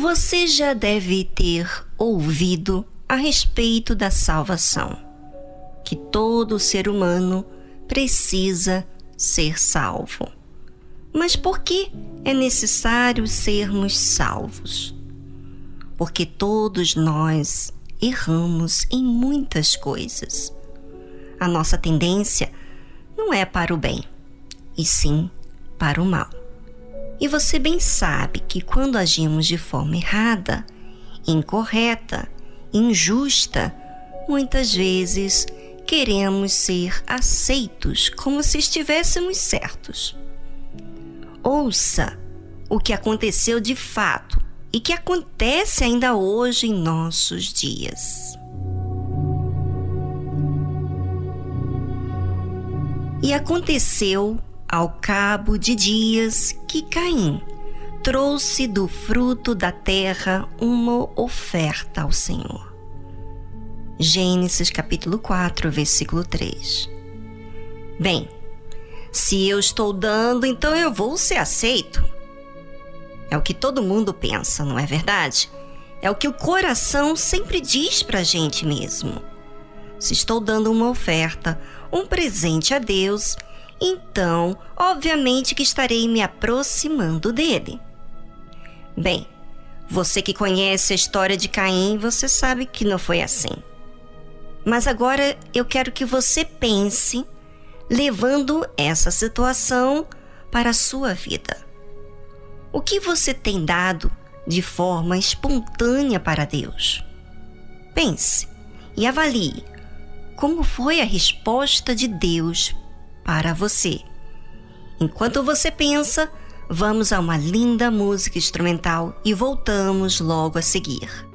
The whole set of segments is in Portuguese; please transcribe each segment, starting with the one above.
Você já deve ter ouvido a respeito da salvação, que todo ser humano precisa ser salvo. Mas por que é necessário sermos salvos? Porque todos nós erramos em muitas coisas. A nossa tendência não é para o bem, e sim para o mal. E você bem sabe que quando agimos de forma errada, incorreta, injusta, muitas vezes queremos ser aceitos como se estivéssemos certos. Ouça o que aconteceu de fato e que acontece ainda hoje em nossos dias. E aconteceu ao cabo de dias que Caim trouxe do fruto da terra uma oferta ao Senhor. Gênesis capítulo 4, versículo 3. Bem, se eu estou dando, então eu vou ser aceito. É o que todo mundo pensa, não é verdade? É o que o coração sempre diz pra gente mesmo. Se estou dando uma oferta, um presente a Deus, então, obviamente que estarei me aproximando dele. Bem, você que conhece a história de Caim, você sabe que não foi assim. Mas agora eu quero que você pense levando essa situação para a sua vida. O que você tem dado de forma espontânea para Deus? Pense e avalie como foi a resposta de Deus para você. Enquanto você pensa, vamos a uma linda música instrumental e voltamos logo a seguir.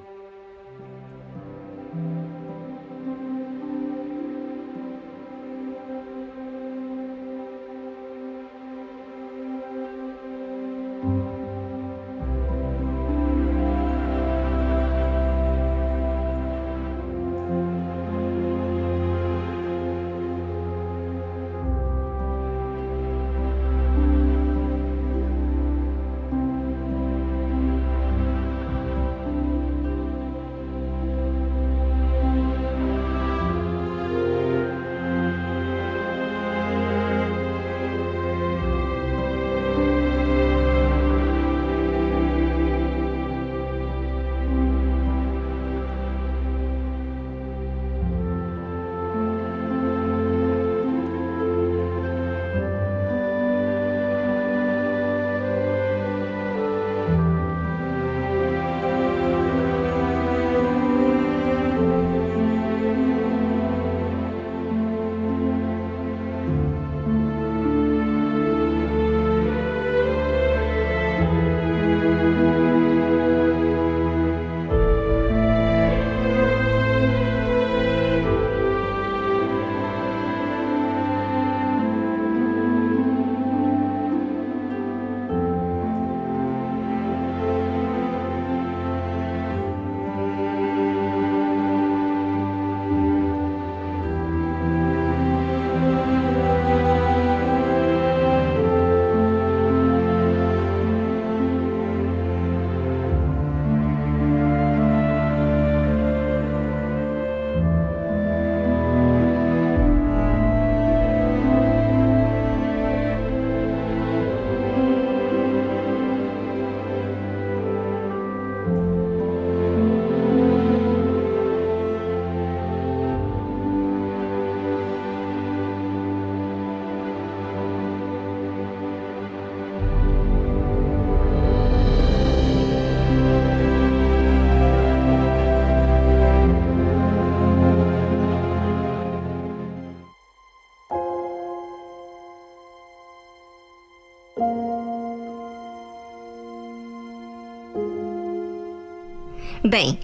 Bem,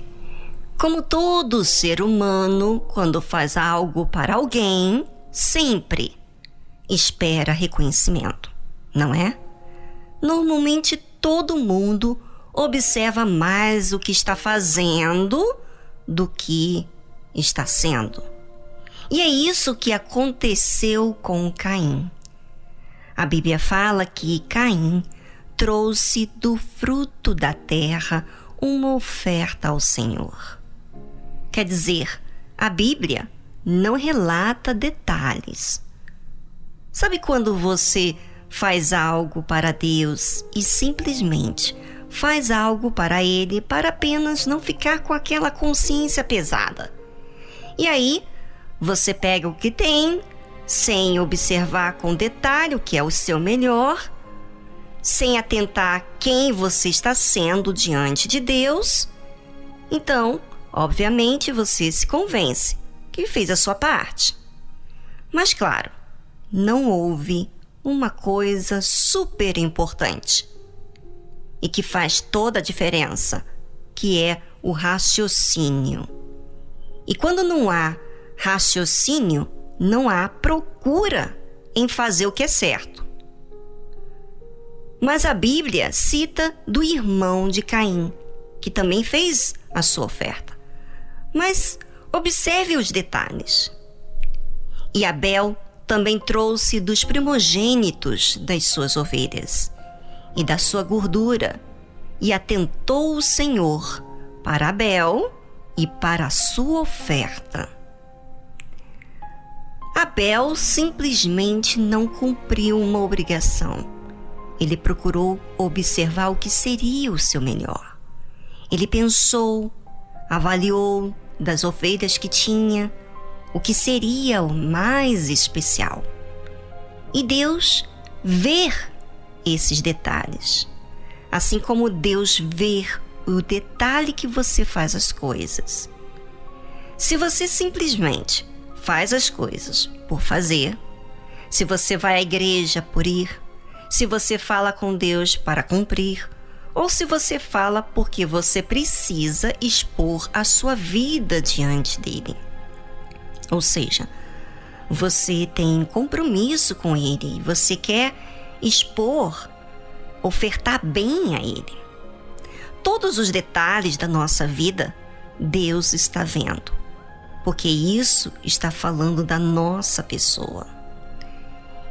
como todo ser humano, quando faz algo para alguém, sempre espera reconhecimento, não é? Normalmente todo mundo observa mais o que está fazendo do que está sendo. E é isso que aconteceu com Caim. A Bíblia fala que Caim trouxe do fruto da terra uma oferta ao Senhor. Quer dizer, a Bíblia não relata detalhes. Sabe quando você faz algo para Deus e simplesmente faz algo para Ele para apenas não ficar com aquela consciência pesada? E aí, você pega o que tem, sem observar com detalhe o que é o seu melhor, sem atentar quem você está sendo diante de Deus. Então, obviamente, você se convence que fez a sua parte. Mas, claro, não houve uma coisa super importante e que faz toda a diferença, que é o raciocínio. E quando não há raciocínio, não há procura em fazer o que é certo. Mas a Bíblia cita do irmão de Caim, que também fez a sua oferta. Mas observe os detalhes. E Abel também trouxe dos primogênitos das suas ovelhas e da sua gordura, e atentou o Senhor para Abel e para a sua oferta. Abel simplesmente não cumpriu uma obrigação. Ele procurou observar o que seria o seu melhor. Ele pensou, avaliou das ovelhas que tinha o que seria o mais especial. E Deus vê esses detalhes, assim como Deus vê o detalhe que você faz as coisas. Se você simplesmente faz as coisas por fazer, se você vai à igreja por ir, se você fala com Deus para cumprir, ou se você fala porque você precisa expor a sua vida diante dele. Ou seja, você tem compromisso com ele, você quer expor, ofertar bem a ele. Todos os detalhes da nossa vida, Deus está vendo, porque isso está falando da nossa pessoa.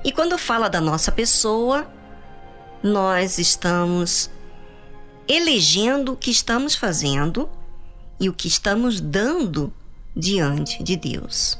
E quando fala da nossa pessoa, nós estamos elegendo o que estamos fazendo e o que estamos dando diante de Deus.